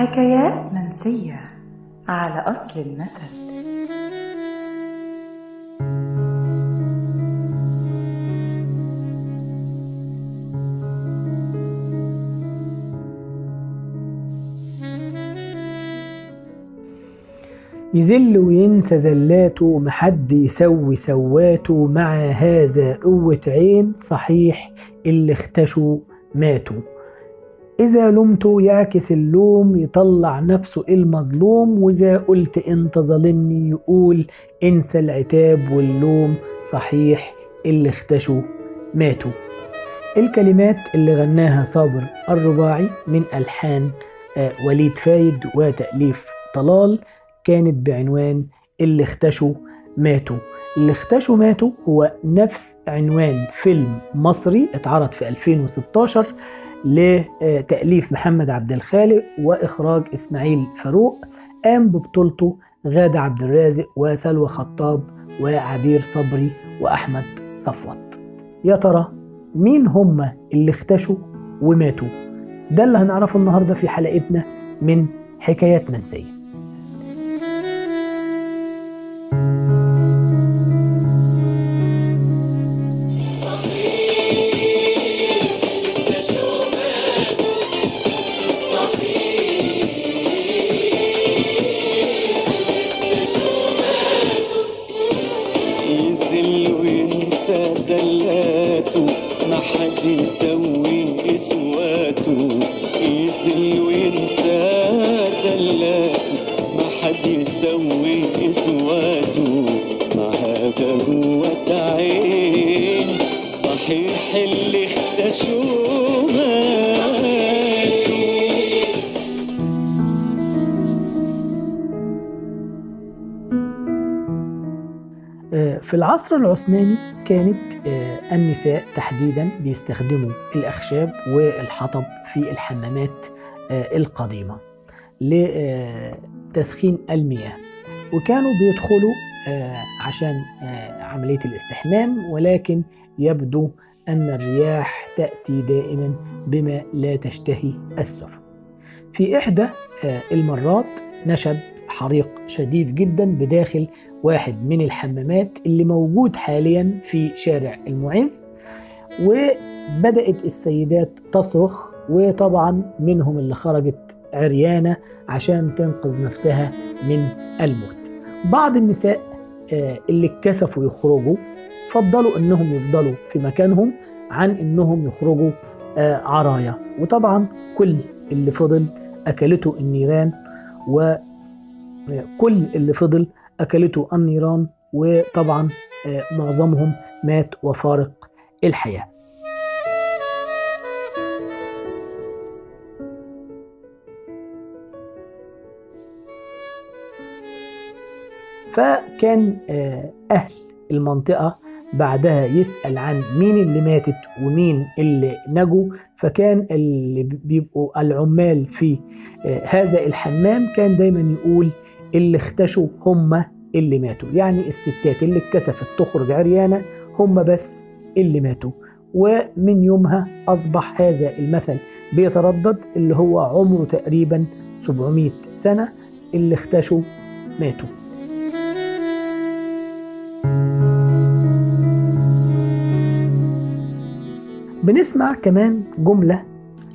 حكايات منسية على أصل المثل. يذل وينسى زلاته محد يسوي سواته مع هذا قوة عين صحيح اللي اختشوا ماتوا. إذا لمته يعكس اللوم يطلع نفسه المظلوم وإذا قلت أنت ظالمني يقول انسى العتاب واللوم. صحيح اللي اختشوا ماتوا. الكلمات اللي غناها صابر الرباعي من ألحان آه، وليد فايد وتأليف طلال كانت بعنوان اللي اختشوا ماتوا. اللي اختشوا ماتوا هو نفس عنوان فيلم مصري اتعرض في 2016 لتأليف محمد عبد الخالق وإخراج إسماعيل فاروق قام ببطولته غادة عبد الرازق وسلوى خطاب وعبير صبري وأحمد صفوت. يا ترى مين هم اللي اختشوا وماتوا؟ ده اللي هنعرفه النهارده في حلقتنا من حكايات منسيه في العصر العثماني كانت آه، النساء تحديدا بيستخدموا الأخشاب والحطب في الحمامات آه، القديمة لتسخين المياه. وكانوا بيدخلوا آه، عشان آه، عملية الاستحمام ولكن يبدو أن الرياح تأتي دائما بما لا تشتهي السفن. في إحدى آه، المرات نشب حريق شديد جدا بداخل واحد من الحمامات اللي موجود حاليا في شارع المعز وبدأت السيدات تصرخ وطبعا منهم اللي خرجت عريانة عشان تنقذ نفسها من الموت. بعض النساء آه، اللي اتكسفوا يخرجوا فضلوا إنهم يفضلوا في مكانهم عن إنهم يخرجوا آه، عرايا. وطبعا كل اللي فضل أكلته النيران وكل اللي فضل أكلته النيران وطبعا آه، معظمهم مات وفارق الحياة. فكان آه، أهل المنطقة بعدها يسأل عن مين اللي ماتت ومين اللي نجوا. فكان اللي بيبقوا العمال في آه، هذا الحمام كان دايما يقول اللي اختشوا هم اللي ماتوا. يعني الستات اللي اتكسفت تخرج عريانة هم بس اللي ماتوا. ومن يومها أصبح هذا المثل بيتردد اللي هو عمره تقريبا 700 سنة. اللي اختشوا ماتوا. بنسمع كمان جملة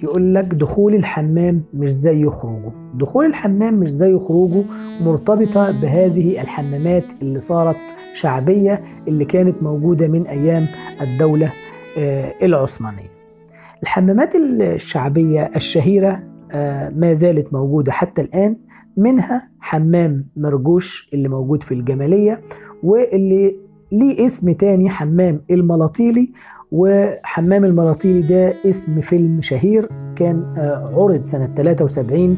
يقول لك دخول الحمام مش زي خروجه. دخول الحمام مش زي خروجه مرتبطة بهذه الحمامات اللي صارت شعبية اللي كانت موجودة من أيام الدولة آه، العثمانية. الحمامات الشعبية الشهيرة آه، ما زالت موجودة حتى الآن. منها حمام مرجوش اللي موجود في الجمالية واللي ليه اسم تاني حمام الملاطيلي وحمام الملاطيلي ده اسم فيلم شهير كان آه، عرض سنة 73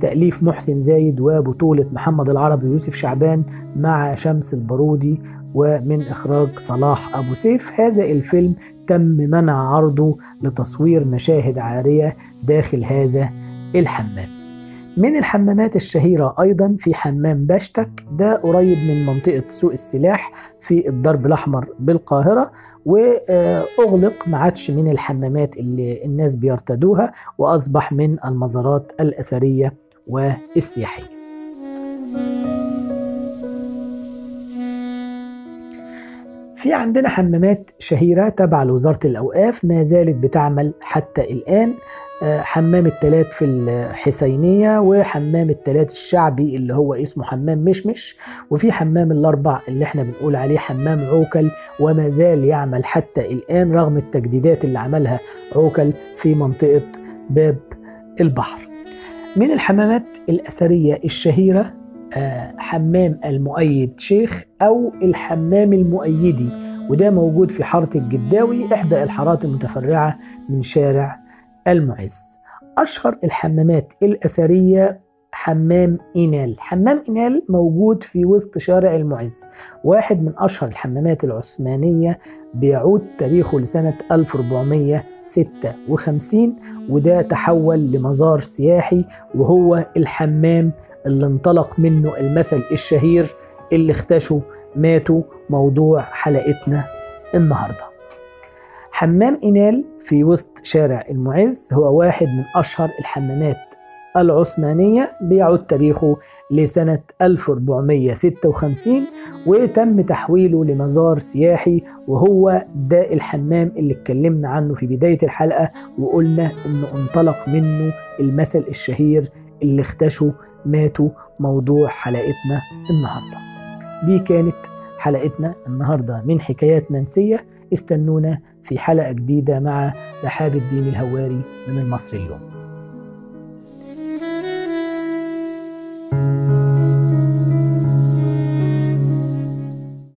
تأليف محسن زايد وبطولة محمد العربي ويوسف شعبان مع شمس البارودي ومن إخراج صلاح أبو سيف. هذا الفيلم تم منع عرضه لتصوير مشاهد عارية داخل هذا الحمام. من الحمامات الشهيرة أيضا في حمام باشتك ده قريب من منطقة سوق السلاح في الدرب الأحمر بالقاهرة وأغلق ما عادش من الحمامات اللي الناس بيرتدوها وأصبح من المزارات الأثرية والسياحية. في عندنا حمامات شهيرة تابعة لوزارة الأوقاف ما زالت بتعمل حتى الآن. آه، حمام التلات في الحسينية وحمام التلات الشعبي اللي هو اسمه حمام مشمش وفي حمام الأربع اللي إحنا بنقول عليه حمام عوكل وما زال يعمل حتى الآن رغم التجديدات اللي عملها عوكل في منطقة باب البحر. من الحمامات الأثرية الشهيرة حمام المؤيد شيخ أو الحمام المؤيدي. وده موجود في حارة الجداوي إحدى الحارات المتفرعة من شارع المعز. أشهر الحمامات الأثرية حمام إينال حمام إينال موجود في وسط شارع المعز واحد من أشهر الحمامات العثمانية بيعود تاريخه لسنة 1456 وده تحول لمزار سياحي وهو الحمام اللي انطلق منه المثل الشهير اللي اختشوا ماتوا موضوع حلقتنا النهارده. حمام إنال في وسط شارع المعز هو واحد من أشهر الحمامات العثمانية بيعود تاريخه لسنة 1456 وتم تحويله لمزار سياحي وهو ده الحمام اللي اتكلمنا عنه في بداية الحلقة وقلنا إنه انطلق منه المثل الشهير اللي اختشوا ماتوا موضوع حلقتنا النهارده. دي كانت حلقتنا النهارده من حكايات منسية استنونا في حلقة جديدة مع رحاب الدين الهواري من المصري اليوم.